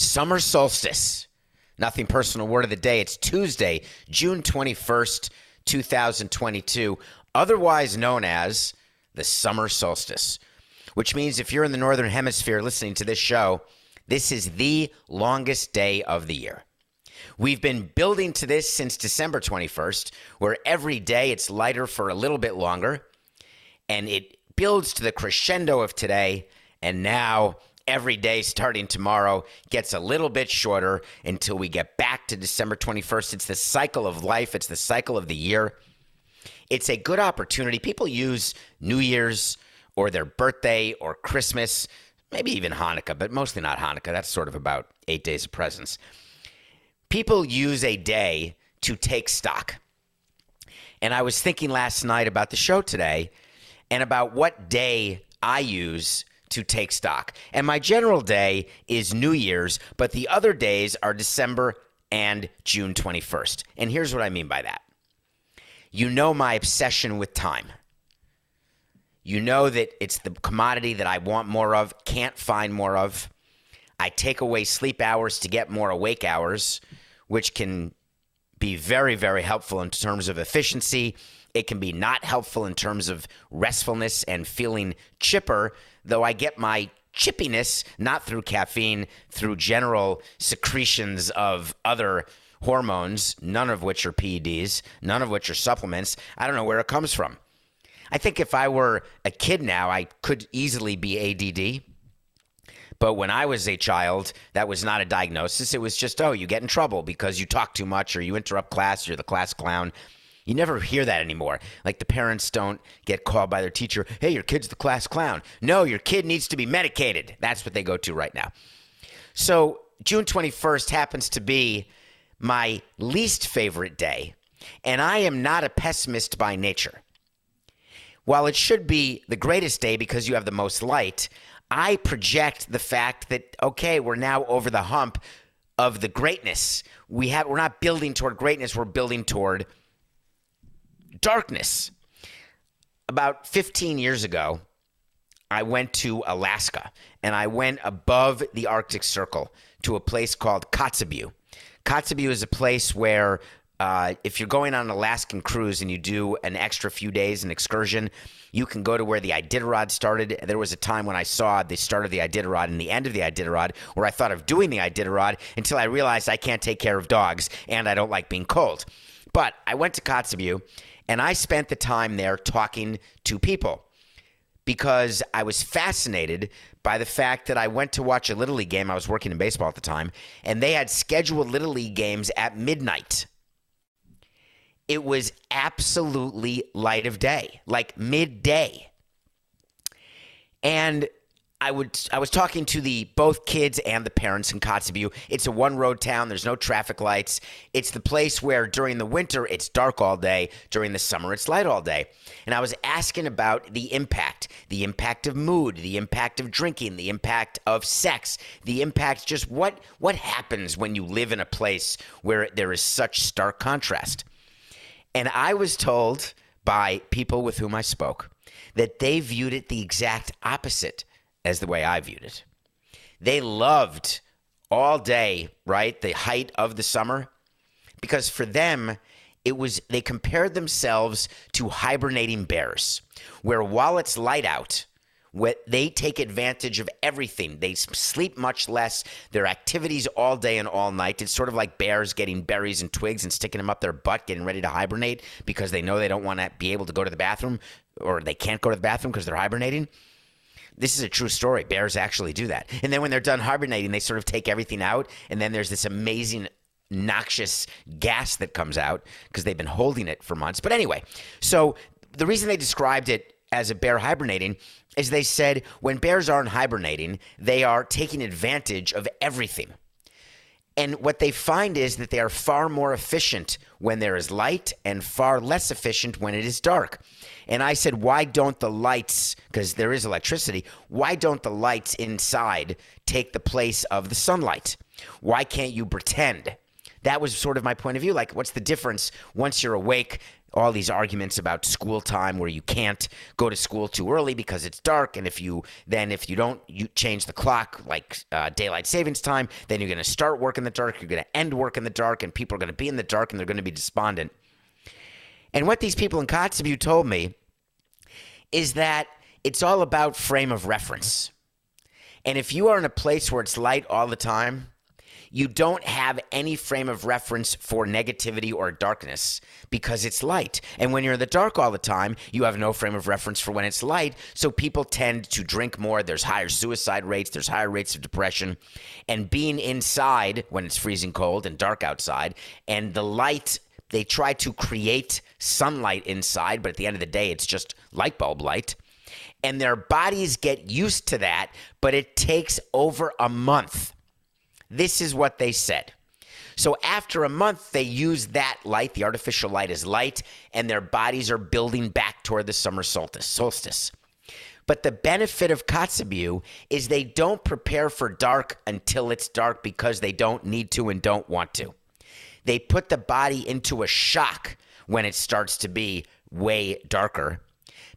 Summer solstice. Nothing personal word of the day. It's Tuesday, June 21st, 2022, otherwise known as the summer solstice, which means if you're in the northern hemisphere listening to this show, this is the longest day of the year. We've been building to this since December 21st, where every day it's lighter for a little bit longer, and it builds to the crescendo of today, and now every day starting tomorrow gets a little bit shorter until we get back to December 21st. It's the cycle of life, it's the cycle of the year. It's a good opportunity. People use New Year's or their birthday or Christmas, maybe even Hanukkah, but mostly not Hanukkah. That's sort of about eight days of presents. People use a day to take stock. And I was thinking last night about the show today and about what day I use to take stock. And my general day is New Year's, but the other days are December and June 21st. And here's what I mean by that you know my obsession with time. You know that it's the commodity that I want more of, can't find more of. I take away sleep hours to get more awake hours, which can be very, very helpful in terms of efficiency. It can be not helpful in terms of restfulness and feeling chipper, though I get my chippiness not through caffeine, through general secretions of other hormones, none of which are PEDs, none of which are supplements. I don't know where it comes from. I think if I were a kid now, I could easily be ADD. But when I was a child, that was not a diagnosis. It was just, oh, you get in trouble because you talk too much or you interrupt class, you're the class clown. You never hear that anymore. Like the parents don't get called by their teacher, hey, your kid's the class clown. No, your kid needs to be medicated. That's what they go to right now. So June 21st happens to be my least favorite day, and I am not a pessimist by nature. While it should be the greatest day because you have the most light, I project the fact that okay, we're now over the hump of the greatness. We have we're not building toward greatness, we're building toward darkness. About 15 years ago, I went to Alaska and I went above the Arctic Circle to a place called Kotzebue. Kotzebue is a place where uh, if you're going on an Alaskan cruise and you do an extra few days, an excursion, you can go to where the Iditarod started. There was a time when I saw the start of the Iditarod and the end of the Iditarod where I thought of doing the Iditarod until I realized I can't take care of dogs and I don't like being cold. But I went to Kotzebue and I spent the time there talking to people because I was fascinated by the fact that I went to watch a Little League game. I was working in baseball at the time, and they had scheduled Little League games at midnight. It was absolutely light of day, like midday. And I would I was talking to the both kids and the parents in Kotzebue. It's a one road town. There's no traffic lights. It's the place where during the winter it's dark all day. During the summer it's light all day. And I was asking about the impact, the impact of mood, the impact of drinking, the impact of sex, the impact just what what happens when you live in a place where there is such stark contrast. And I was told by people with whom I spoke that they viewed it the exact opposite as the way I viewed it. They loved all day, right? The height of the summer. Because for them, it was, they compared themselves to hibernating bears, where while it's light out, they take advantage of everything. They sleep much less. Their activities all day and all night. It's sort of like bears getting berries and twigs and sticking them up their butt, getting ready to hibernate because they know they don't want to be able to go to the bathroom or they can't go to the bathroom because they're hibernating. This is a true story. Bears actually do that. And then when they're done hibernating, they sort of take everything out. And then there's this amazing, noxious gas that comes out because they've been holding it for months. But anyway, so the reason they described it as a bear hibernating is they said when bears aren't hibernating, they are taking advantage of everything. And what they find is that they are far more efficient when there is light and far less efficient when it is dark. And I said, why don't the lights, because there is electricity, why don't the lights inside take the place of the sunlight? Why can't you pretend? That was sort of my point of view. Like, what's the difference once you're awake? All these arguments about school time where you can't go to school too early because it's dark and if you then if you don't you change the clock like uh, daylight savings time then you're going to start work in the dark you're going to end work in the dark and people are going to be in the dark and they're going to be despondent. And what these people in Kotzebue told me is that it's all about frame of reference. And if you are in a place where it's light all the time you don't have any frame of reference for negativity or darkness because it's light. And when you're in the dark all the time, you have no frame of reference for when it's light. So people tend to drink more. There's higher suicide rates, there's higher rates of depression. And being inside when it's freezing cold and dark outside, and the light, they try to create sunlight inside, but at the end of the day, it's just light bulb light. And their bodies get used to that, but it takes over a month this is what they said. So after a month, they use that light, the artificial light is light, and their bodies are building back toward the summer solstice. But the benefit of Kotzebue is they don't prepare for dark until it's dark because they don't need to and don't want to. They put the body into a shock when it starts to be way darker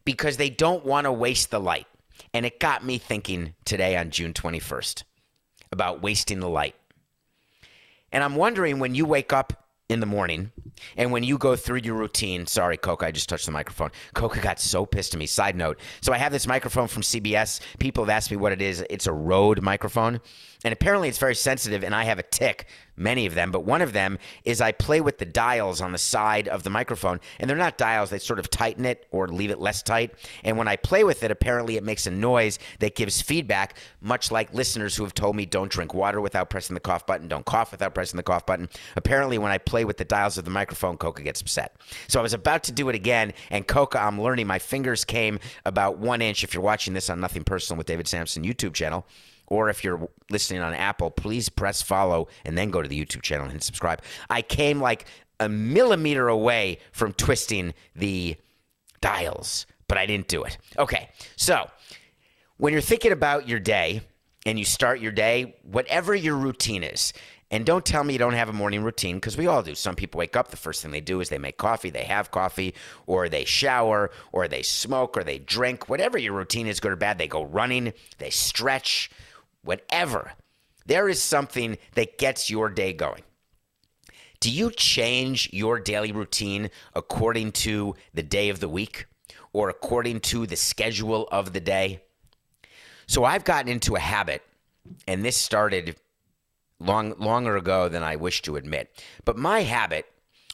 because they don't want to waste the light. And it got me thinking today on June 21st about wasting the light. And I'm wondering when you wake up in the morning and when you go through your routine, sorry, Coca, I just touched the microphone. Coca got so pissed at me. Side note. So I have this microphone from CBS. People have asked me what it is. It's a Rode microphone. And apparently it's very sensitive, and I have a tick, many of them, but one of them is I play with the dials on the side of the microphone, and they're not dials, they sort of tighten it or leave it less tight. And when I play with it, apparently it makes a noise that gives feedback, much like listeners who have told me don't drink water without pressing the cough button, don't cough without pressing the cough button. Apparently, when I play with the dials of the microphone, Coca gets upset. So I was about to do it again, and Coca, I'm learning my fingers came about one inch. If you're watching this on Nothing Personal with David Samson YouTube channel, or if you're listening on Apple, please press follow and then go to the YouTube channel and subscribe. I came like a millimeter away from twisting the dials, but I didn't do it. Okay, so when you're thinking about your day and you start your day, whatever your routine is, and don't tell me you don't have a morning routine because we all do. Some people wake up, the first thing they do is they make coffee, they have coffee, or they shower, or they smoke, or they drink. Whatever your routine is, good or bad, they go running, they stretch, whatever. There is something that gets your day going. Do you change your daily routine according to the day of the week or according to the schedule of the day? So I've gotten into a habit, and this started long longer ago than I wish to admit. But my habit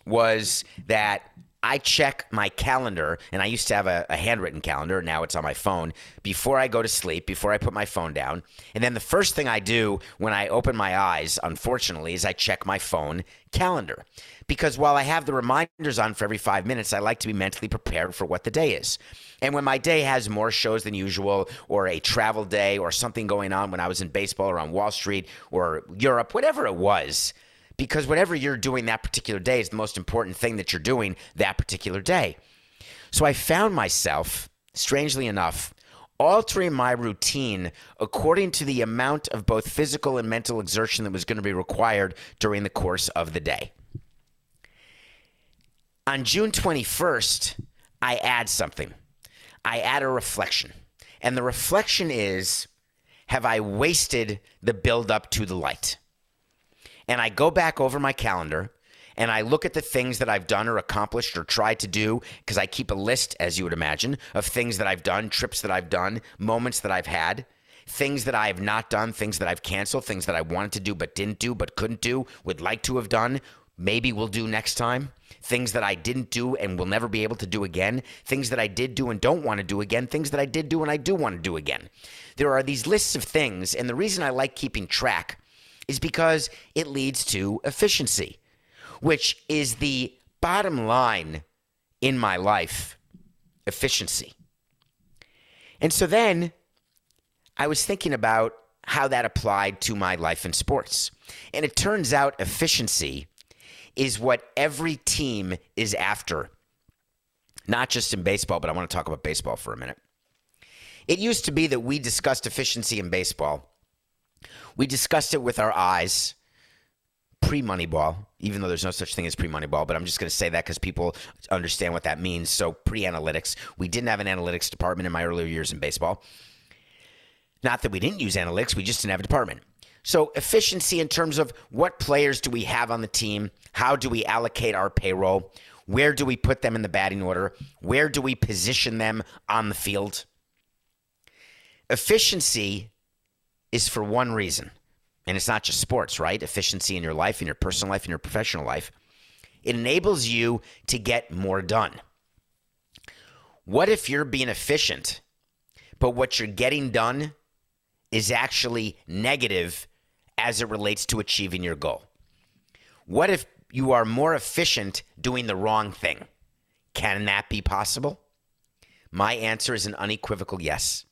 was that I check my calendar, and I used to have a, a, handwritten calendar. Now it's on my phone before I go to sleep, before I put my phone down. And then the first thing I do when I open my eyes, unfortunately, is I check my phone calendar. Because while I have the reminders on for every five minutes, I like to be mentally prepared for what the day is. And when my day has more shows than usual, or a travel day, or something going on when I was in baseball or on Wall Street or Europe, whatever it was, because whatever you're doing that particular day is the most important thing that you're doing that particular day. So I found myself, strangely enough, altering my routine according to the amount of both physical and mental exertion that was going to be required during the course of the day. On June 21st, I add something. I add a reflection. And the reflection is have I wasted the build up to the light? And I go back over my calendar and I look at the things that I've done or accomplished or tried to do, because I keep a list, as you would imagine, of things that I've done, trips that I've done, moments that I've had, things that I have not done, things that I've canceled, things that I wanted to do but didn't do, but couldn't do, would like to have done, maybe will do next time, things that I didn't do and will never be able to do again, things that I did do and don't want to do again, things that I did do and I do want to do again. There are these lists of things, and the reason I like keeping track is because it leads to efficiency, which is the bottom line in my life efficiency. And so then I was thinking about how that applied to my life in sports. And it turns out efficiency is what every team is after, not just in baseball, but I want to talk about baseball for a minute. It used to be that we discussed efficiency in baseball. We discussed it with our eyes pre Moneyball, even though there's no such thing as pre Moneyball, but I'm just going to say that because people understand what that means. So, pre analytics. We didn't have an analytics department in my earlier years in baseball. Not that we didn't use analytics, we just didn't have a department. So, efficiency in terms of what players do we have on the team? How do we allocate our payroll? Where do we put them in the batting order? Where do we position them on the field? Efficiency is for one reason, and it's not just sports, right? Efficiency in your life, in your personal life, in your professional life. It enables you to get more done. What if you're being efficient, but what you're getting done is actually negative as it relates to achieving your goal? What if you are more efficient doing the wrong thing? Can that be possible? My answer is an unequivocal yes.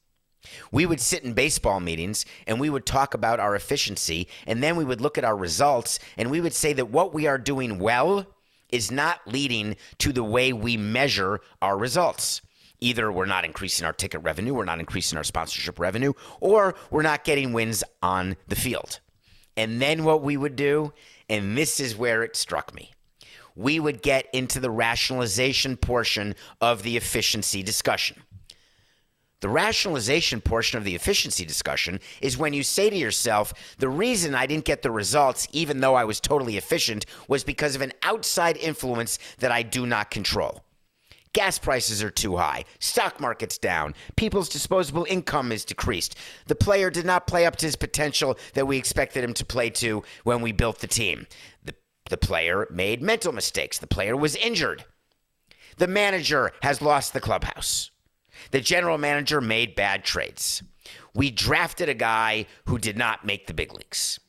We would sit in baseball meetings and we would talk about our efficiency, and then we would look at our results and we would say that what we are doing well is not leading to the way we measure our results. Either we're not increasing our ticket revenue, we're not increasing our sponsorship revenue, or we're not getting wins on the field. And then what we would do, and this is where it struck me, we would get into the rationalization portion of the efficiency discussion. The rationalization portion of the efficiency discussion is when you say to yourself, the reason I didn't get the results, even though I was totally efficient, was because of an outside influence that I do not control. Gas prices are too high. Stock market's down. People's disposable income is decreased. The player did not play up to his potential that we expected him to play to when we built the team. The, the player made mental mistakes. The player was injured. The manager has lost the clubhouse. The general manager made bad trades. We drafted a guy who did not make the big leagues.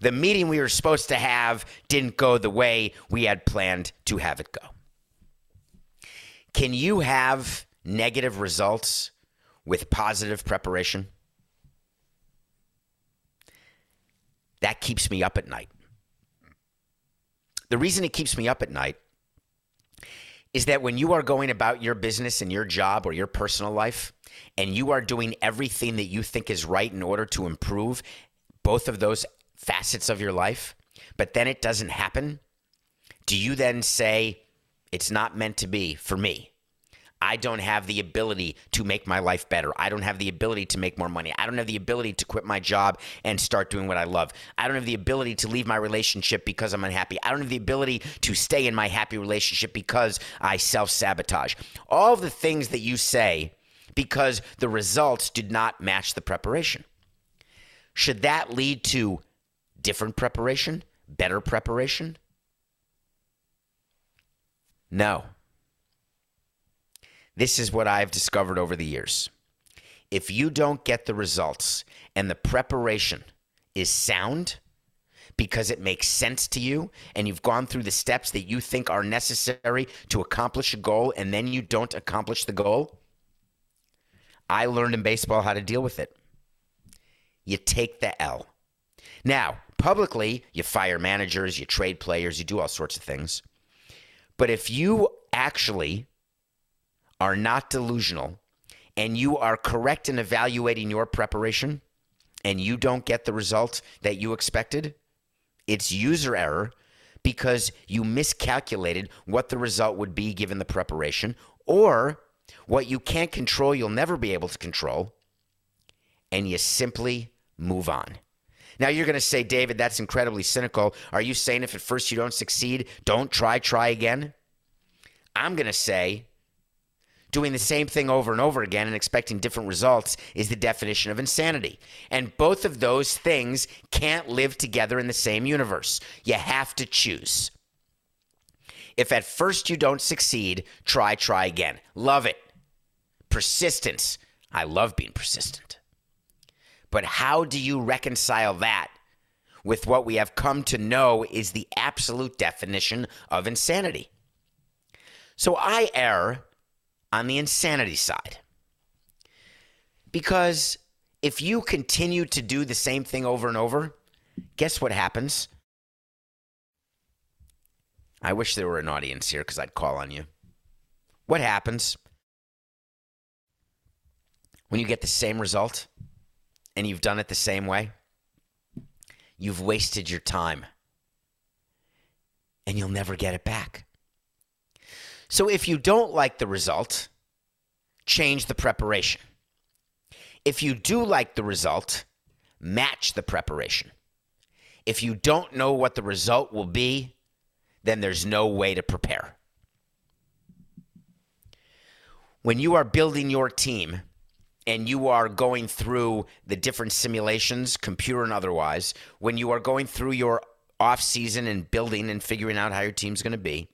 The meeting we were supposed to have didn't go the way we had planned to have it go. Can you have negative results with positive preparation? That keeps me up at night. The reason it keeps me up at night is that when you are going about your business and your job or your personal life and you are doing everything that you think is right in order to improve both of those facets of your life, but then it doesn't happen, do you then say, it's not meant to be for me? I don't have the ability to make my life better. I don't have the ability to make more money. I don't have the ability to quit my job and start doing what I love. I don't have the ability to leave my relationship because I'm unhappy. I don't have the ability to stay in my happy relationship because I self sabotage. All the things that you say because the results did not match the preparation. Should that lead to different preparation, better preparation? No. This is what I've discovered over the years. If you don't get the results and the preparation is sound because it makes sense to you and you've gone through the steps that you think are necessary to accomplish a goal and then you don't accomplish the goal, I learned in baseball how to deal with it. You take the L. Now, publicly, you fire managers, you trade players, you do all sorts of things. But if you actually are not delusional and you are correct in evaluating your preparation and you don't get the result that you expected, it's user error because you miscalculated what the result would be given the preparation or what you can't control, you'll never be able to control, and you simply move on. Now you're going to say, David, that's incredibly cynical. Are you saying if at first you don't succeed, don't try, try again? I'm going to say doing the same thing over and over again and expecting different results is the definition of insanity. And both of those things can't live together in the same universe. You have to choose. If at first you don't succeed, try, try again. Love it. Persistence. I love being persistent. But how do you reconcile that with what we have come to know is the absolute definition of insanity? So I err on the insanity side. Because if you continue to do the same thing over and over, guess what happens? I wish there were an audience here because I'd call on you. What happens when you get the same result and you've done it the same way? You've wasted your time and you'll never get it back. So if you don't like the result, change the preparation. If you do like the result, match the preparation. If you don't know what the result will be, then there's no way to prepare. When you are building your team and you are going through the different simulations, computer and otherwise, when you are going through your off season and building and figuring out how your team's going to be,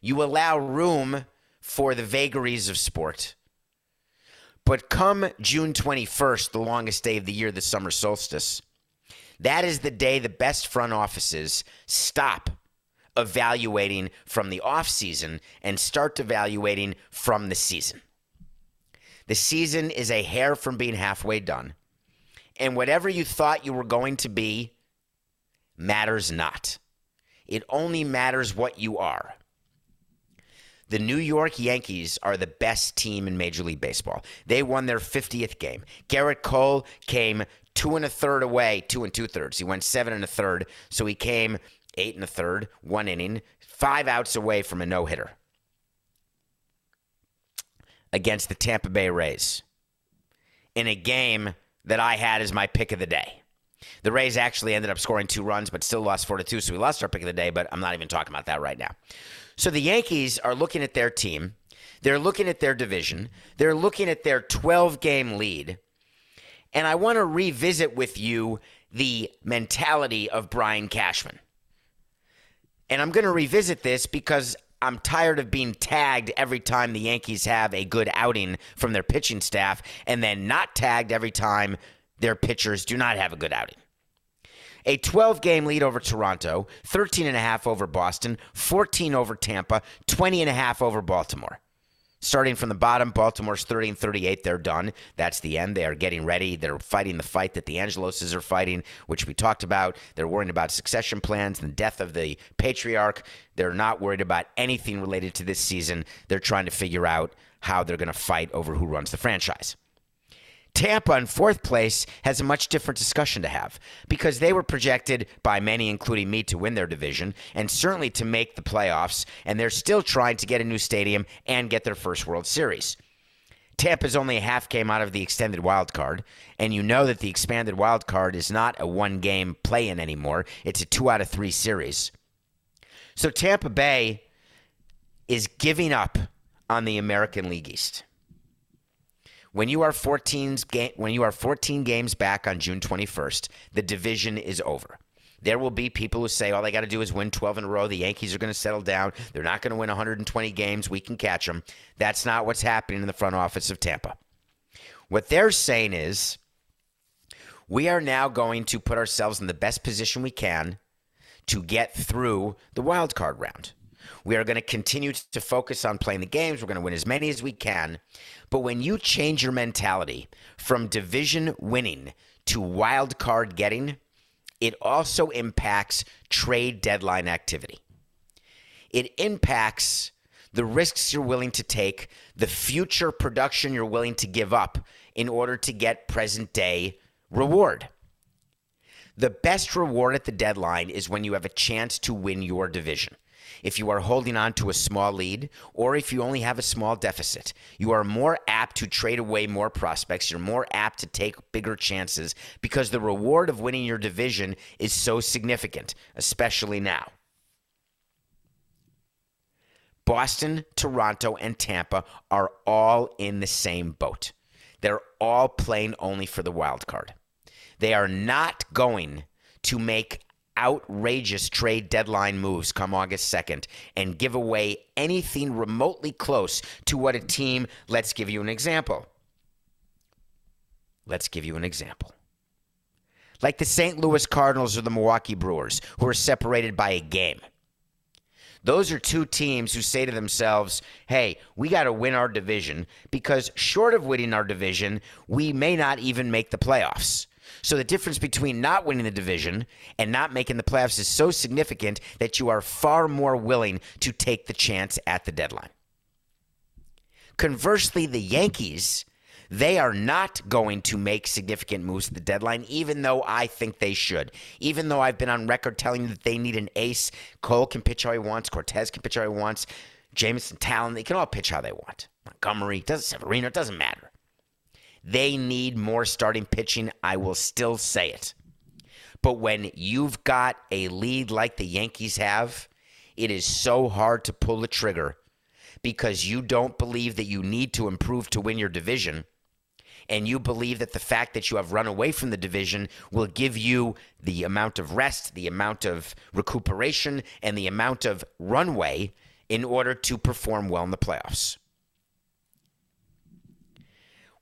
you allow room for the vagaries of sport. But come June 21st, the longest day of the year, the summer solstice, that is the day the best front offices stop evaluating from the off season and start evaluating from the season. The season is a hair from being halfway done. And whatever you thought you were going to be matters not. It only matters what you are. The New York Yankees are the best team in Major League Baseball. They won their 50th game. Gerrit Cole came two and a third away, two and two thirds. He went seven and a third, so he came eight and a third, one inning, five outs away from a no hitter against the Tampa Bay Rays in a game that I had as my pick of the day. The Rays actually ended up scoring two runs, but still lost four to two, so we lost our pick of the day. But I'm not even talking about that right now. So the Yankees are looking at their team. They're looking at their division. They're looking at their 12 game lead. And I want to revisit with you the mentality of Brian Cashman. And I'm going to revisit this because I'm tired of being tagged every time the Yankees have a good outing from their pitching staff and then not tagged every time their pitchers do not have a good outing. A 12 game lead over Toronto, 13 and a half over Boston, 14 over Tampa, 20 and a half over Baltimore. Starting from the bottom, Baltimore's 30 and 38. They're done. That's the end. They are getting ready. They're fighting the fight that the Angeloses are fighting, which we talked about. They're worrying about succession plans and the death of the patriarch. They're not worried about anything related to this season. They're trying to figure out how they're going to fight over who runs the franchise. Tampa in fourth place has a much different discussion to have because they were projected by many, including me, to win their division and certainly to make the playoffs, and they're still trying to get a new stadium and get their first World Series. Tampa's only a half game out of the extended wild card, and you know that the expanded wild card is not a one game play in anymore. It's a two out of three series. So Tampa Bay is giving up on the American League East. When you are 14 ga- when you are 14 games back on June 21st, the division is over. There will be people who say all they got to do is win 12 in a row. The Yankees are going to settle down. They're not going to win 120 games. We can catch them. That's not what's happening in the front office of Tampa. What they're saying is we are now going to put ourselves in the best position we can to get through the wild card round. We are going to continue to focus on playing the games. We're going to win as many as we can. But when you change your mentality from division winning to wild card getting, it also impacts trade deadline activity. It impacts the risks you're willing to take, the future production you're willing to give up in order to get present day reward. The best reward at the deadline is when you have a chance to win your division. If you are holding on to a small lead or if you only have a small deficit. You are more apt to trade away more prospects. You're more apt to take bigger chances because the reward of winning your division is so significant, especially now. Boston, Toronto, and Tampa are all in the same boat. They're all playing only for the wild card. They are not going to make outrageous trade deadline moves come August 2nd and give away anything remotely close to what a team, let's give you an example. Let's give you an example. Like the St. Louis Cardinals or the Milwaukee Brewers, who are separated by a game. Those are two teams who say to themselves, hey, we got to win our division because short of winning our division, we may not even make the playoffs. So the difference between not winning the division and not making the playoffs is so significant that you are far more willing to take the chance at the deadline. Conversely, the Yankees, they are not going to make significant moves at the deadline, even though I think they should. Even though I've been on record telling you that they need an ace. Cole can pitch how he wants, Cortes can pitch how he wants, Jameson Taillon, they can all pitch how they want. Montgomery, doesn't Severino, it doesn't matter. They need more starting pitching. I will still say it. But when you've got a lead like the Yankees have, it is so hard to pull the trigger because you don't believe that you need to improve to win your division. And you believe that the fact that you have run away from the division will give you the amount of rest, the amount of recuperation, and the amount of runway in order to perform well in the playoffs.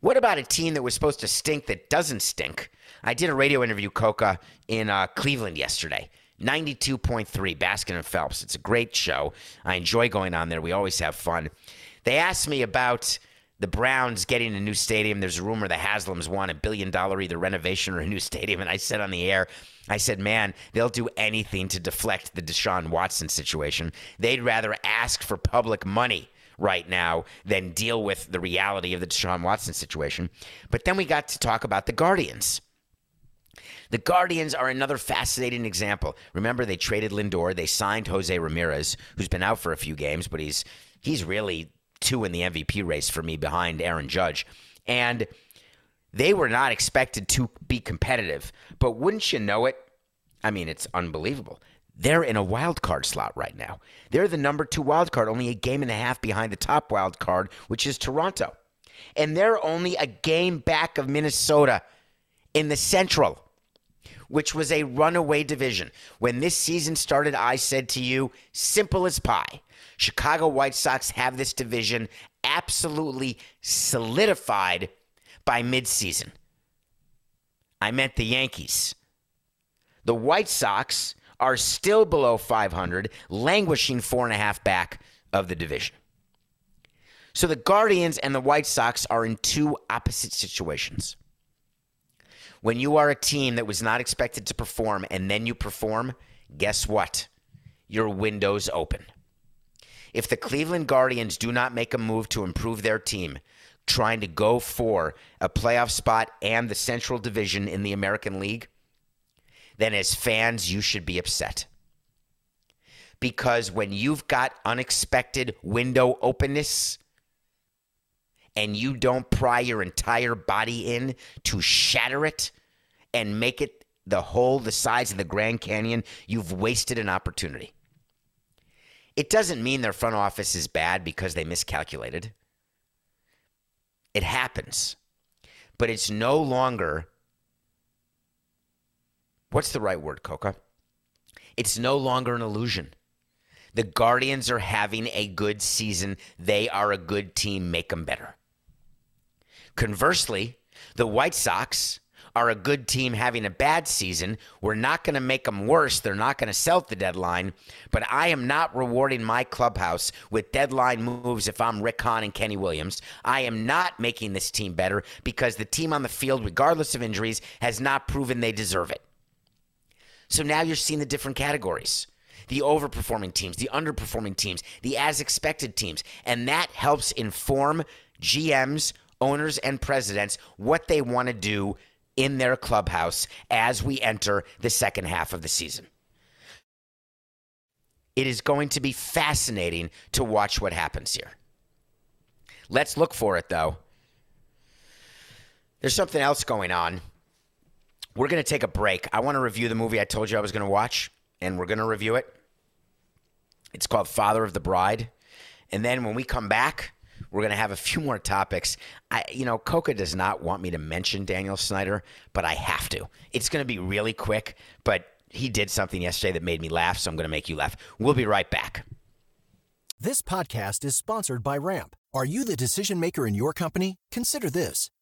What about a team that was supposed to stink that doesn't stink? I did a radio interview, Coca, in uh, Cleveland yesterday. 92.3, Baskin and Phelps. It's a great show. I enjoy going on there. We always have fun. They asked me about the Browns getting a new stadium. There's a rumor the Haslams want a billion dollar either renovation or a new stadium. And I said on the air, I said, man, they'll do anything to deflect the Deshaun Watson situation. They'd rather ask for public money right now than deal with the reality of the Deshaun Watson situation. But then we got to talk about the Guardians. The Guardians are another fascinating example. Remember, they traded Lindor. They signed Jose Ramirez, who's been out for a few games, but he's he's really two in the MVP race for me behind Aaron Judge. And they were not expected to be competitive. But wouldn't you know it? I mean, it's unbelievable. They're in a wild card slot right now. They're the number two wild card, only a game and a half behind the top wild card, which is Toronto. And they're only a game back of Minnesota in the Central, which was a runaway division. When this season started, I said to you, simple as pie. Chicago White Sox have this division absolutely solidified by midseason. I meant the Yankees. The White Sox are still below 500, languishing four and a half back of the division. So the Guardians and the White Sox are in two opposite situations. When you are a team that was not expected to perform and then you perform, guess what? Your window's open. If the Cleveland Guardians do not make a move to improve their team, trying to go for a playoff spot and the Central Division in the American League, then as fans, you should be upset. Because when you've got unexpected window openness and you don't pry your entire body in to shatter it and make it the whole the size of the Grand Canyon, you've wasted an opportunity. It doesn't mean their front office is bad because they miscalculated. It happens. But it's no longer what's the right word, Coca? It's no longer an illusion. The Guardians are having a good season. They are a good team. Make them better. Conversely, the White Sox are a good team having a bad season. We're not going to make them worse. They're not going to sell at the deadline. But I am not rewarding my clubhouse with deadline moves if I'm Rick Hahn and Kenny Williams. I am not making this team better because the team on the field, regardless of injuries, has not proven they deserve it. So now you're seeing the different categories the overperforming teams, the underperforming teams, the as expected teams. And that helps inform GMs, owners, and presidents what they want to do in their clubhouse as we enter the second half of the season. It is going to be fascinating to watch what happens here. Let's look for it, though. There's something else going on. We're going to take a break. I want to review the movie I told you I was going to watch, and we're going to review it. It's called Father of the Bride. And then when we come back, we're going to have a few more topics. I, you know, Coca does not want me to mention Daniel Snyder, but I have to. It's going to be really quick, but he did something yesterday that made me laugh, so I'm going to make you laugh. We'll be right back. This podcast is sponsored by Ramp. Are you the decision maker in your company? Consider this.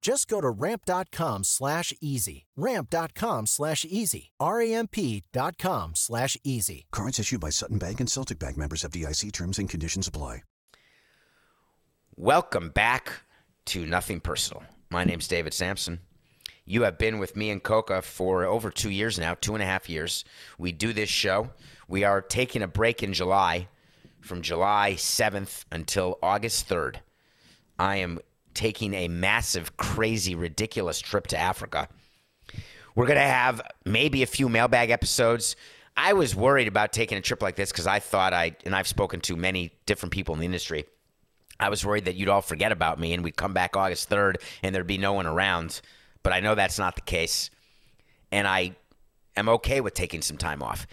Just go to ramp.com slash easy. Ramp.com slash easy. R-A-M-P.com slash easy. Cards issued by Sutton Bank and Celtic Bank members FDIC terms and conditions apply. Welcome back to Nothing Personal. My name's David Samson. You have been with me and Coca for over two years now, two and a half years. We do this show. We are taking a break in July from July 7th until August 3rd. I am taking a massive, crazy, ridiculous trip to Africa. We're going to have maybe a few mailbag episodes. I was worried about taking a trip like this because I thought I, and I've spoken to many different people in the industry. I was worried that you'd all forget about me and we'd come back August 3rd and there'd be no one around. But I know that's not the case. And I am okay with taking some time off.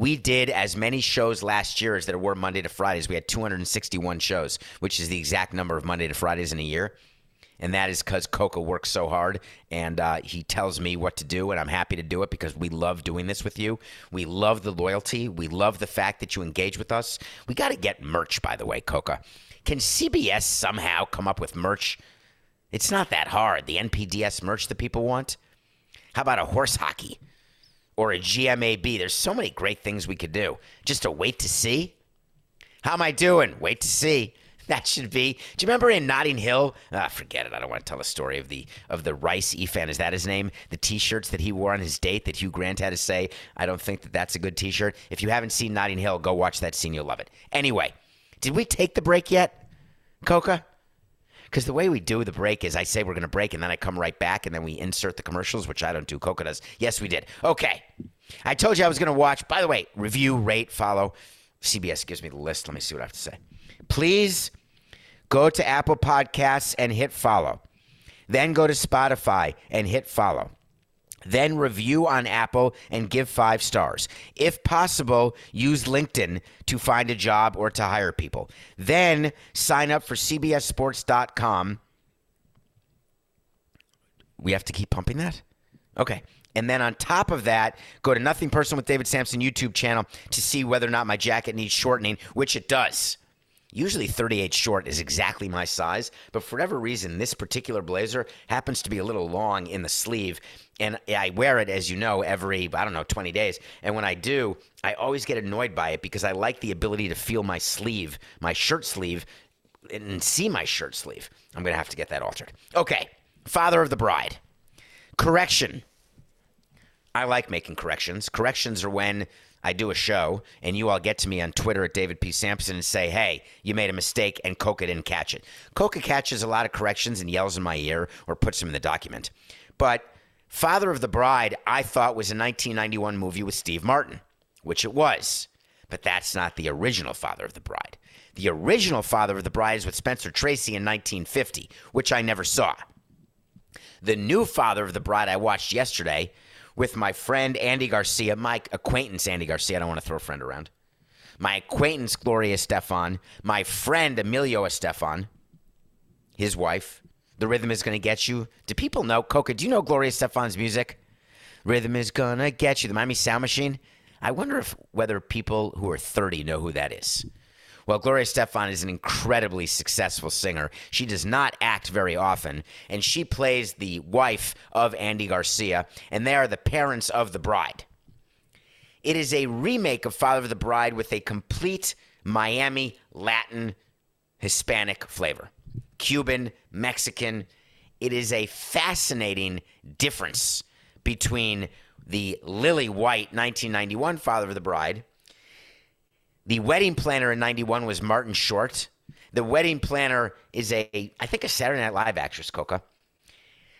We did as many shows last year as there were Monday to Fridays. We had 261 shows, which is the exact number of Monday to Fridays in a year. And that is because Coca works so hard and uh, he tells me what to do, and I'm happy to do it because we love doing this with you. We love the loyalty. We love the fact that you engage with us. We got to get merch, by the way, Coca. Can CBS somehow come up with merch? It's not that hard. The NPDS merch that people want. How about a horse hockey or a GMAB? There's so many great things we could do. Just to wait to see. How am I doing? Wait to see. That should be. Do you remember in Notting Hill? Ah, forget it. I don't want to tell the story of the of the Rice E-fan. Is that his name? The T-shirts that he wore on his date that Hugh Grant had to say. I don't think that that's a good T-shirt. If you haven't seen Notting Hill, go watch that scene. You'll love it. Anyway, did we take the break yet, Coca? Because the way we do the break is I say we're going to break and then I come right back and then we insert the commercials, which I don't do. Coca does. Yes, we did. Okay. I told you I was going to watch. By the way, review, rate, follow. CBS gives me the list. Let me see what I have to say. Please go to Apple Podcasts and hit follow. Then go to Spotify and hit follow. Then review on Apple and give five stars. If possible, use LinkedIn to find a job or to hire people. Then sign up for CBSSports.com. We have to keep pumping that? Okay. And then on top of that, go to Nothing Personal with David Samson YouTube channel to see whether or not my jacket needs shortening, which it does. Usually 38 short is exactly my size, but for whatever reason, this particular blazer happens to be a little long in the sleeve. And I wear it, as you know, every, I don't know, 20 days. And when I do, I always get annoyed by it because I like the ability to feel my sleeve, my shirt sleeve, and see my shirt sleeve. I'm going to have to get that altered. Okay, Father of the Bride. Correction. I like making corrections. Corrections are when I do a show and you all get to me on Twitter at David P. Samson and say, hey, you made a mistake and Coca didn't catch it. Coca catches a lot of corrections and yells in my ear or puts them in the document. But Father of the Bride, I thought was a 1991 movie with Steve Martin, which it was. But that's not the original Father of the Bride. The original Father of the Bride is with Spencer Tracy in 1950, which I never saw. The new Father of the Bride I watched yesterday with my friend Andy Garcia, my acquaintance Andy Garcia. I don't want to throw a friend around. My acquaintance Gloria Estefan, my friend Emilio Estefan, his wife. The rhythm is going to get you. Do people know Coca? Do you know Gloria Estefan's music? Rhythm is gonna get you. The Miami Sound Machine. I wonder if whether people who are 30 know who that is. Well, Gloria Estefan is an incredibly successful singer. She does not act very often, and she plays the wife of Andy Garcia, and they are the parents of the bride. It is a remake of Father of the Bride with a complete Miami Latin Hispanic flavor. Cuban, Mexican. It is a fascinating difference between the Lily White 1991 Father of the Bride. The wedding planner in 91 was Martin Short. The wedding planner is a, I think, a Saturday Night Live actress, Coca.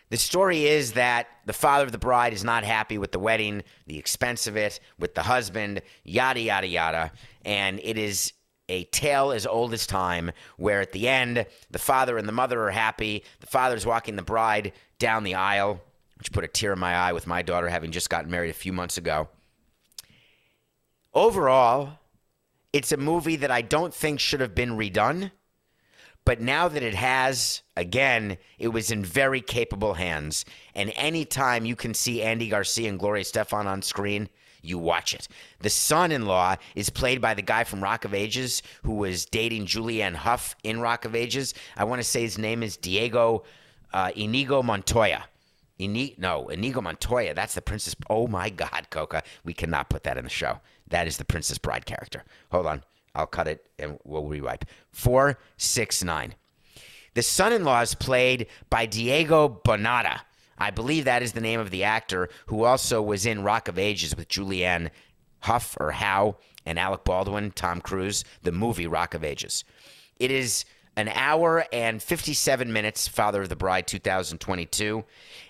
The story is that the father of the bride is not happy with the wedding, the expense of it, with the husband, yada, yada, yada. And it is a tale as old as time where at the end, the father and the mother are happy. The father's walking the bride down the aisle, which put a tear in my eye with my daughter having just gotten married a few months ago. Overall, it's a movie that I don't think should have been redone. But now that it has, again, it was in very capable hands. And anytime you can see Andy Garcia and Gloria Estefan on screen, you watch it. The son in law is played by the guy from Rock of Ages who was dating Julianne Hough in Rock of Ages. I want to say his name is Diego uh, Inigo Montoya. Ini- no, Inigo Montoya. That's the Princess. Oh my God, Coca. We cannot put that in the show. That is the Princess Bride character. Hold on. I'll cut it and we'll rewipe. Four, six, nine. The son in law is played by Diego Boneta. I believe that is the name of the actor who also was in Rock of Ages with Julianne Hough or Howe and Alec Baldwin, Tom Cruise, the movie Rock of Ages. It is an hour and 57 minutes, Father of the Bride 2022.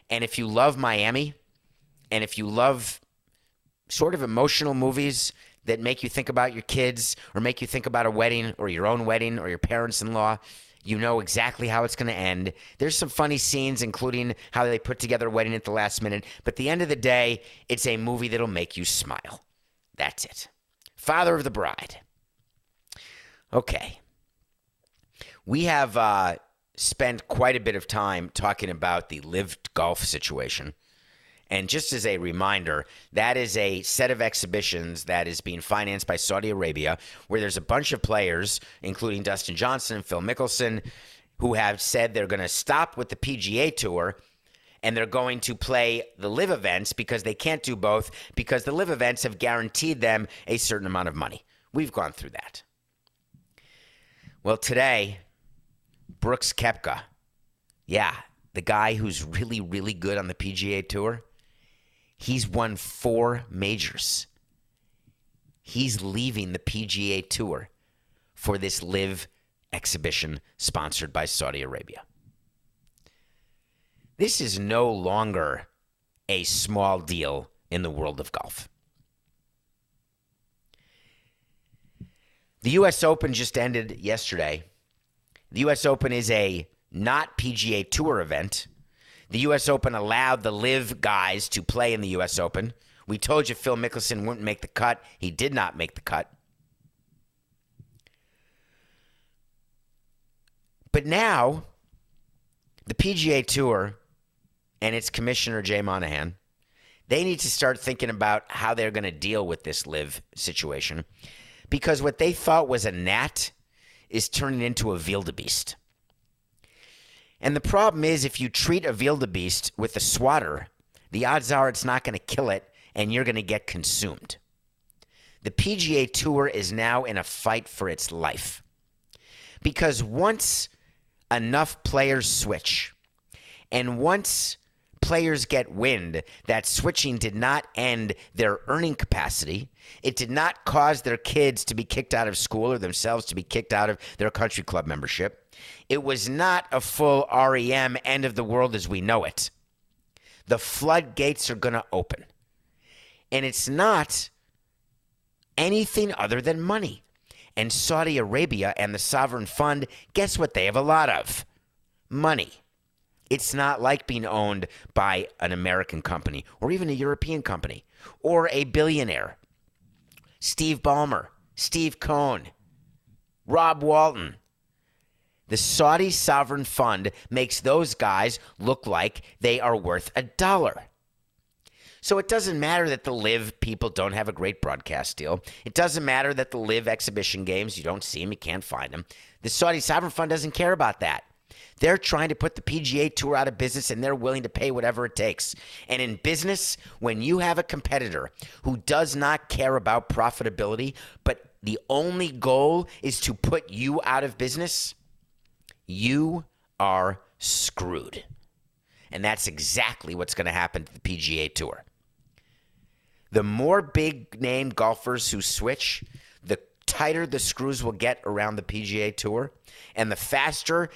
And if you love Miami and if you love sort of emotional movies that make you think about your kids or make you think about a wedding or your own wedding or your parents in law. You know exactly how it's going to end. There's some funny scenes, including how they put together a wedding at the last minute. But at the end of the day, it's a movie that'll make you smile. That's it. Father of the Bride. Okay. We have uh, spent quite a bit of time talking about the LIV golf situation. And just as a reminder, that is a set of exhibitions that is being financed by Saudi Arabia, where there's a bunch of players, including Dustin Johnson and Phil Mickelson, who have said they're going to stop with the PGA Tour and they're going to play the LIV events because they can't do both because the LIV events have guaranteed them a certain amount of money. We've gone through that. Well, today, Brooks Koepka, yeah, the guy who's really, really good on the PGA Tour, he's won four majors. He's leaving the PGA Tour for this LIV exhibition sponsored by Saudi Arabia. This is no longer a small deal in the world of golf. The U.S. Open just ended yesterday. The U.S. Open is a not PGA Tour event. The U.S. Open allowed the LIV guys to play in the U.S. Open. We told you Phil Mickelson wouldn't make the cut. He did not make the cut. But now, the PGA Tour and its commissioner, Jay Monahan, they need to start thinking about how they're going to deal with this LIV situation. Because what they thought was a gnat is turning into a wildebeest. And the problem is, if you treat a wildebeest with a swatter, the odds are it's not going to kill it and you're going to get consumed. The PGA Tour is now in a fight for its life. Because once enough players switch, and once players get wind that switching did not end their earning capacity. It did not cause their kids to be kicked out of school or themselves to be kicked out of their country club membership. It was not a full REM end of the world as we know it. The floodgates are going to open. And it's not anything other than money. And Saudi Arabia and the sovereign fund, guess what they have a lot of? Money. It's not like being owned by an American company or even a European company or a billionaire. Steve Ballmer, Steve Cohen, Rob Walton. The Saudi sovereign fund makes those guys look like they are worth a dollar. So it doesn't matter that the LIV people don't have a great broadcast deal. It doesn't matter that the LIV exhibition games, you don't see them, you can't find them. The Saudi Sovereign Fund doesn't care about that. They're trying to put the PGA Tour out of business and they're willing to pay whatever it takes. And in business, when you have a competitor who does not care about profitability, but the only goal is to put you out of business, you are screwed. And that's exactly what's going to happen to the PGA Tour. The more big name golfers who switch, the tighter the screws will get around the PGA Tour, and the faster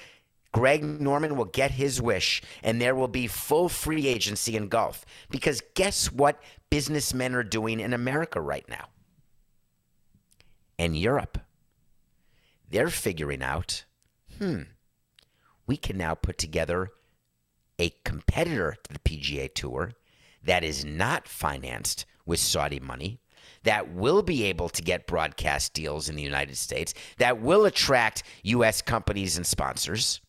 Greg Norman will get his wish, and there will be full free agency in golf. Because guess what businessmen are doing in America right now? And Europe. They're figuring out, hmm, we can now put together a competitor to the PGA Tour that is not financed with Saudi money, that will be able to get broadcast deals in the United States, that will attract U.S. companies and sponsors.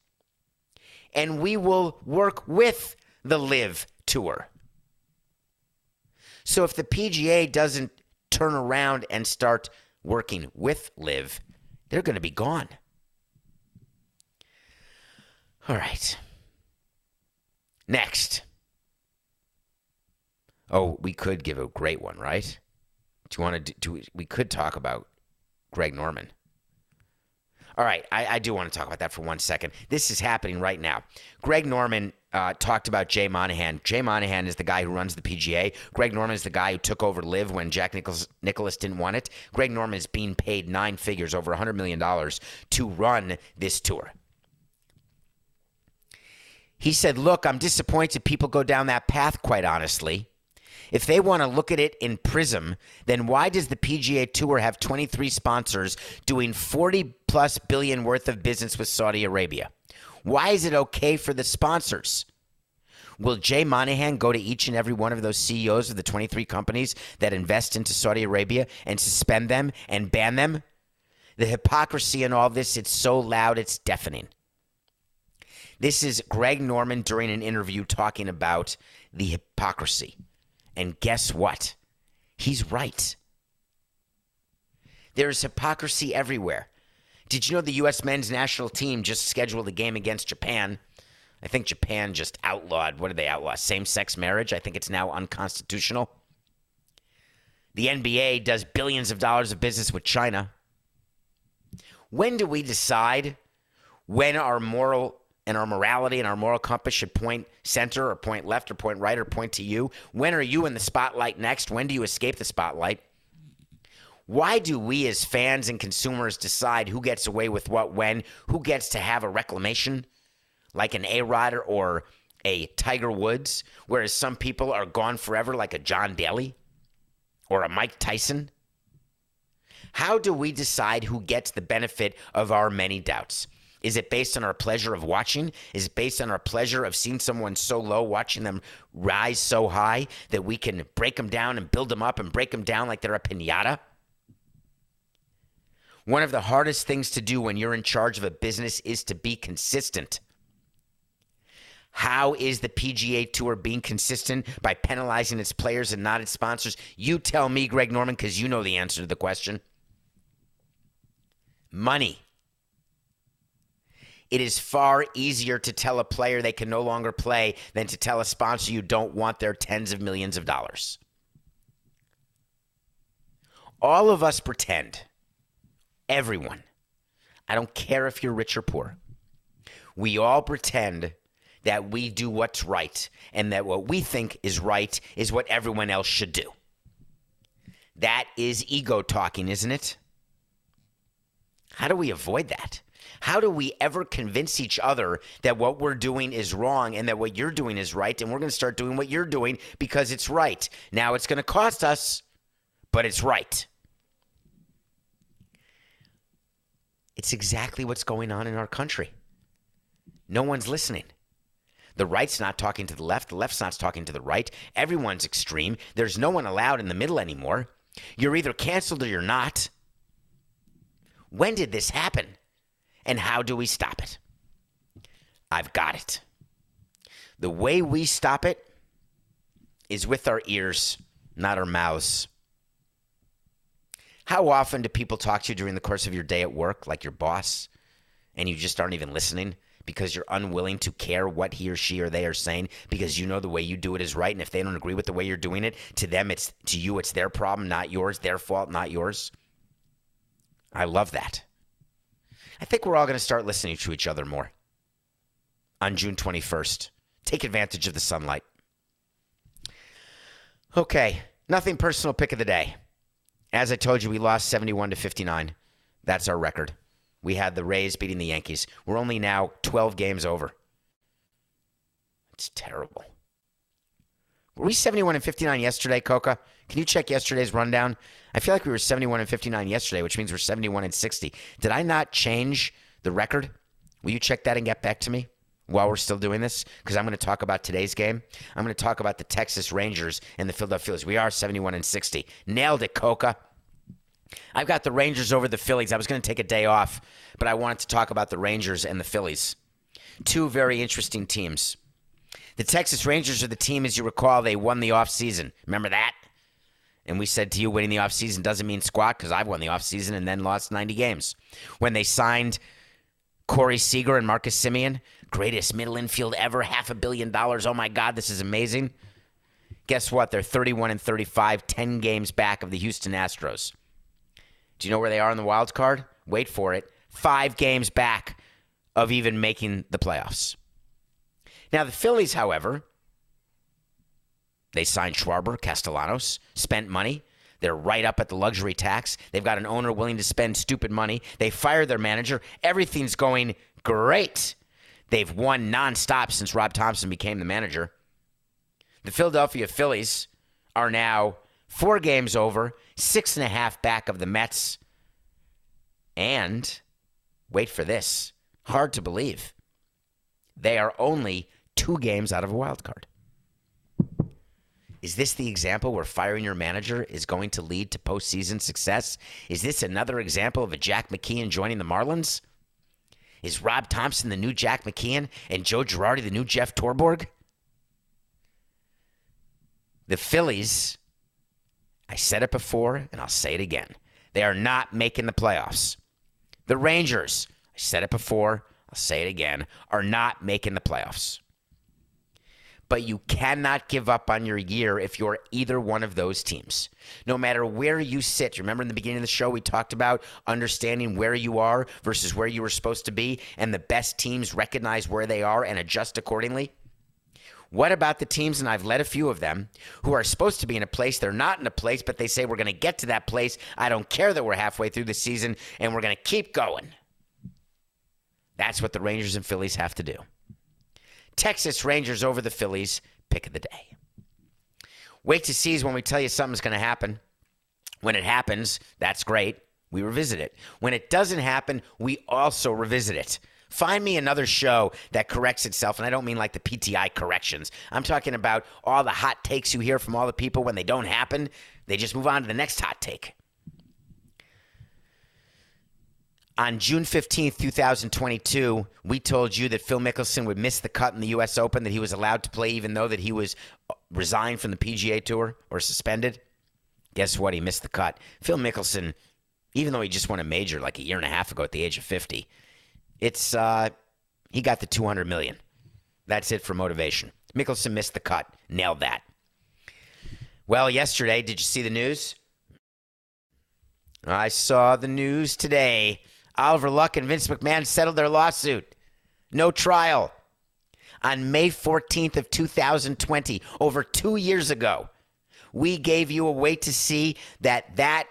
And we will work with the LIV Tour. So if the PGA doesn't turn around and start working with LIV, they're going to be gone. All right. Next. Oh, we could give a great one, right? Do you want to do, we could talk about Greg Norman. All right, I, I, do want to talk about that for one second. This is happening right now. Greg Norman uh, talked about Jay Monahan. Jay Monahan is the guy who runs the PGA. Greg Norman is the guy who took over LIV when Jack Nicklaus, Nicklaus didn't want it. Greg Norman is being paid nine figures, over $100 million, to run this tour. He said, Look, I'm disappointed people go down that path, quite honestly. If they want to look at it in prism, then why does the PGA Tour have 23 sponsors doing 40 plus billion worth of business with Saudi Arabia? Why is it okay for the sponsors? Will Jay Monahan go to each and every one of those CEOs of the 23 companies that invest into Saudi Arabia and suspend them and ban them? The hypocrisy in all this, it's so loud, it's deafening. This is Greg Norman during an interview talking about the hypocrisy. And guess what? He's right. There's hypocrisy everywhere. Did you know the U.S. men's national team just scheduled a game against Japan? I think Japan just outlawed, what did they outlaw? Same sex marriage. I think it's now unconstitutional. The NBA does billions of dollars of business with China. When do we decide when our moral and our morality and our moral compass should point center or point left or point right or point to you? When are you in the spotlight next? When do you escape the spotlight? Why do we as fans and consumers decide who gets away with what when? Who gets to have a reclamation like an A Rod or a Tiger Woods, whereas some people are gone forever like a John Daly or a Mike Tyson? How do we decide who gets the benefit of our many doubts? Is it based on our pleasure of watching? Is it based on our pleasure of seeing someone so low, watching them rise so high that we can break them down and build them up and break them down like they're a pinata? One of the hardest things to do when you're in charge of a business is to be consistent. How is the PGA Tour being consistent by penalizing its players and not its sponsors? You tell me, Greg Norman, because you know the answer to the question. Money. It is far easier to tell a player they can no longer play than to tell a sponsor you don't want their tens of millions of dollars. All of us pretend, everyone, I don't care if you're rich or poor, we all pretend that we do what's right and that what we think is right is what everyone else should do. That is ego talking, isn't it? How do we avoid that? How do we ever convince each other that what we're doing is wrong and that what you're doing is right and we're going to start doing what you're doing because it's right? Now it's going to cost us, but it's right. It's exactly what's going on in our country. No one's listening. The right's not talking to the left, the left's not talking to the right. Everyone's extreme. There's no one allowed in the middle anymore. You're either canceled or you're not. When did this happen? And how do we stop it? I've got it. The way we stop it is with our ears, not our mouths. How often do people talk to you during the course of your day at work, like your boss, and you just aren't even listening because you're unwilling to care what he or she or they are saying because you know the way you do it is right, and if they don't agree with the way you're doing it, to them it's to you it's their problem, not yours, their fault, not yours. I love that. I think we're all going to start listening to each other more on June 21st. Take advantage of the sunlight. Okay, nothing personal pick of the day. As I told you, we lost 71 to 59. That's our record. We had the Rays beating the Yankees. We're only now 12 games over. It's terrible. Were we 71 and 59 yesterday, Coca? Can you check yesterday's rundown? I feel like we were 71 and 59 yesterday, which means we're 71 and 60. Did I not change the record? Will you check that and get back to me while we're still doing this? Because I'm going to talk about today's game. I'm going to talk about the Texas Rangers and the Philadelphia Phillies. We are 71 and 60. Nailed it, Coca. I've got the Rangers over the Phillies. I was going to take a day off, but I wanted to talk about the Rangers and the Phillies. Two very interesting teams. The Texas Rangers are the team, as you recall, they won the offseason. Remember that? And we said to you, winning the offseason doesn't mean squat because I've won the offseason and then lost 90 games. When they signed Corey Seager and Marcus Semien, greatest middle infield ever, half a billion dollars. Oh my God, this is amazing. Guess what? They're 31 and 35, 10 games back of the Houston Astros. Do you know where they are in the wild card? Wait for it. Five games back of even making the playoffs. Now, the Phillies, however, they signed Schwarber, Castellanos, spent money. They're right up at the luxury tax. They've got an owner willing to spend stupid money. They fired their manager. Everything's going great. They've won nonstop since Rob Thompson became the manager. The Philadelphia Phillies are now four games over, six and a half back of the Mets. And wait for this hard to believe. They are only two games out of a wild card. Is this the example where firing your manager is going to lead to postseason success? Is this another example of a Jack McKeon joining the Marlins? Is Rob Thompson the new Jack McKeon and Joe Girardi the new Jeff Torborg? The Phillies, I said it before and I'll say it again. They are not making the playoffs. The Rangers, I said it before, I'll say it again, are not making the playoffs. But you cannot give up on your year if you're either one of those teams. No matter where you sit. Remember in the beginning of the show, we talked about understanding where you are versus where you were supposed to be, and the best teams recognize where they are and adjust accordingly? What about the teams, and I've led a few of them, who are supposed to be in a place, they're not in a place, but they say we're going to get to that place. I don't care that we're halfway through the season, and we're going to keep going. That's what the Rangers and Phillies have to do. Texas Rangers over the Phillies, pick of the day. Wait to see when we tell you something's going to happen. When it happens, that's great. We revisit it. When it doesn't happen, we also revisit it. Find me another show that corrects itself. And I don't mean like the PTI corrections. I'm talking about all the hot takes you hear from all the people when they don't happen, they just move on to the next hot take. On June 15th, 2022, we told you that Phil Mickelson would miss the cut in the U.S. Open, that he was allowed to play even though that he was uh, resigned from the PGA Tour or suspended. Guess what? He missed the cut. Phil Mickelson, even though he just won a major like a year and a half ago at the age of 50, it's uh, he got the 200 million. That's it for motivation. Mickelson missed the cut. Nailed that. Well, yesterday, did you see the news? I saw the news today. Oliver Luck and Vince McMahon settled their lawsuit. No trial. On May 14th of 2020, over 2 years ago, we gave you a way to see that that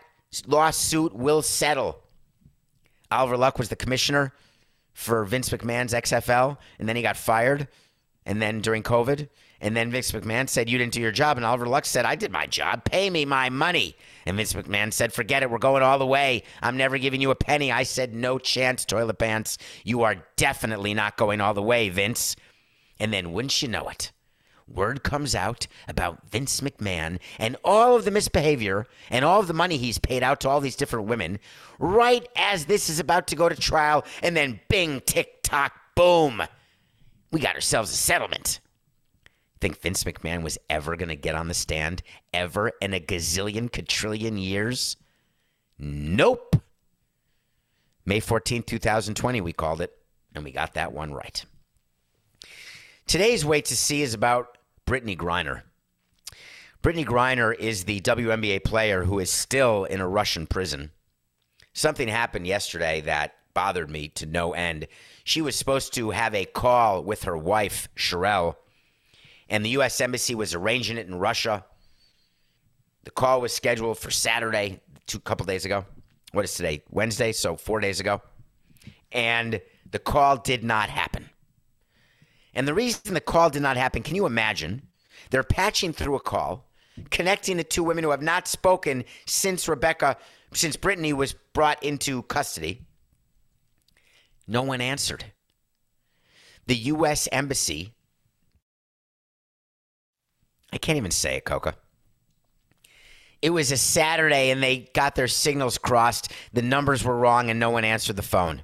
lawsuit will settle. Oliver Luck was the commissioner for Vince McMahon's XFL, and then he got fired. And then during COVID, and then Vince McMahon said, You didn't do your job. And Oliver Luck said, I did my job. Pay me my money. And Vince McMahon said, Forget it. We're going all the way. I'm never giving you a penny. I said, No chance, toilet pants. You are definitely not going all the way, Vince. And then, wouldn't you know it? Word comes out about Vince McMahon and all of the misbehavior and all of the money he's paid out to all these different women right as this is about to go to trial. And then, bing, tick tock, boom. We got ourselves a settlement. Think Vince McMahon was ever going to get on the stand ever in a gazillion, quadrillion years? Nope. May 14, 2020, we called it, and we got that one right. Today's wait to see is about Brittney Griner. Brittney Griner is the WNBA player who is still in a Russian prison. Something happened yesterday that bothered me to no end. She was supposed to have a call with her wife, Cherelle, and the U.S. Embassy was arranging it in Russia. The call was scheduled for Saturday, two couple days ago. What is today? Wednesday, so four days ago. And the call did not happen. And the reason the call did not happen, can you imagine? They're patching through a call, connecting the two women who have not spoken since Rebecca, since Brittney was brought into custody. No one answered. The U.S. Embassy, I can't even say it, Coca. It was a Saturday and they got their signals crossed. The numbers were wrong and no one answered the phone.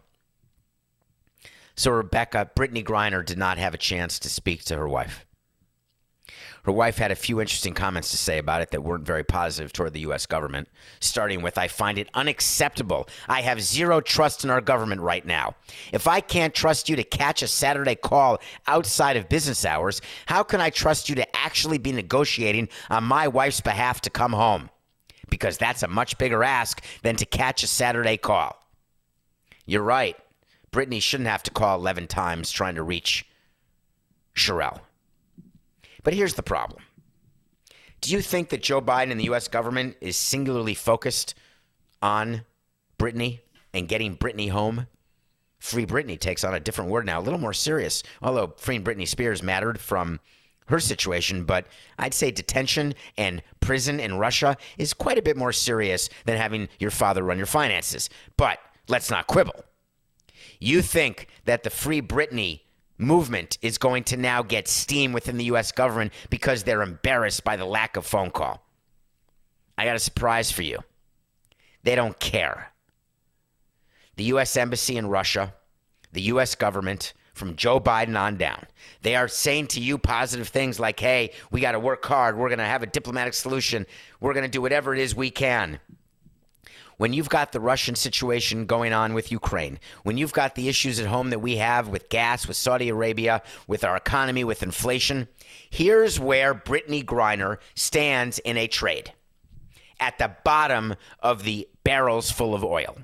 So Rebecca, Brittney Griner, did not have a chance to speak to her wife. Her wife had a few interesting comments to say about it that weren't very positive toward the U.S. government, starting with I find it unacceptable. I have zero trust in our government right now. If I can't trust you to catch a Saturday call outside of business hours, how can I trust you to actually be negotiating on my wife's behalf to come home? Because that's a much bigger ask than to catch a Saturday call. You're right. Brittney shouldn't have to call 11 times trying to reach Cherelle. But here's the problem. Do you think that Joe Biden and the U.S. government is singularly focused on Brittney and getting Brittney home? Free Britney takes on a different word now, a little more serious. Although freeing Britney Spears mattered from her situation, but I'd say detention and prison in Russia is quite a bit more serious than having your father run your finances. But let's not quibble. You think that the Free Britney movement is going to now get steam within the U.S. government because they're embarrassed by the lack of phone call. I got a surprise for you. They don't care. The U.S. Embassy in Russia, the U.S. government, from Joe Biden on down, they are saying to you positive things like, hey, we got to work hard. We're going to have a diplomatic solution. We're going to do whatever it is we can when you've got the Russian situation going on with Ukraine, when you've got the issues at home that we have with gas, with Saudi Arabia, with our economy, with inflation, here's where Brittney Griner stands in a trade at the bottom of the barrels full of oil.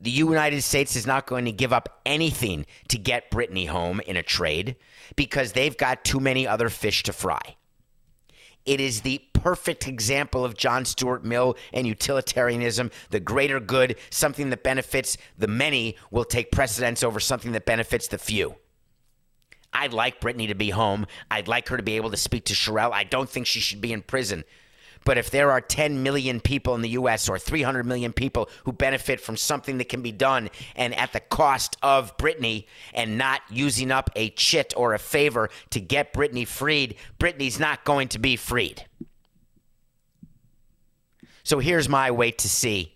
The United States is not going to give up anything to get Brittney home in a trade because they've got too many other fish to fry. It is the perfect example of John Stuart Mill and utilitarianism. The greater good, something that benefits the many, will take precedence over something that benefits the few. I'd like Brittney to be home. I'd like her to be able to speak to Cherelle. I don't think she should be in prison. But if there are 10 million people in the U.S. or 300 million people who benefit from something that can be done and at the cost of Brittney and not using up a chit or a favor to get Brittney freed, Brittney's not going to be freed. So here's my wait to see.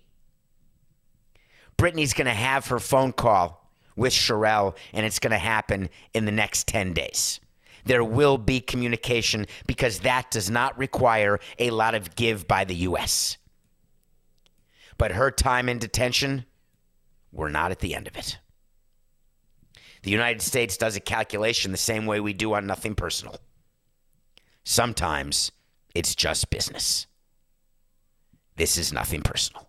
Brittney's going to have her phone call with Cherelle, and it's going to happen in the next 10 days there will be communication because that does not require a lot of give by the U.S. But her time in detention, we're not at the end of it. The United States does a calculation the same way we do on nothing personal. Sometimes it's just business. This is nothing personal.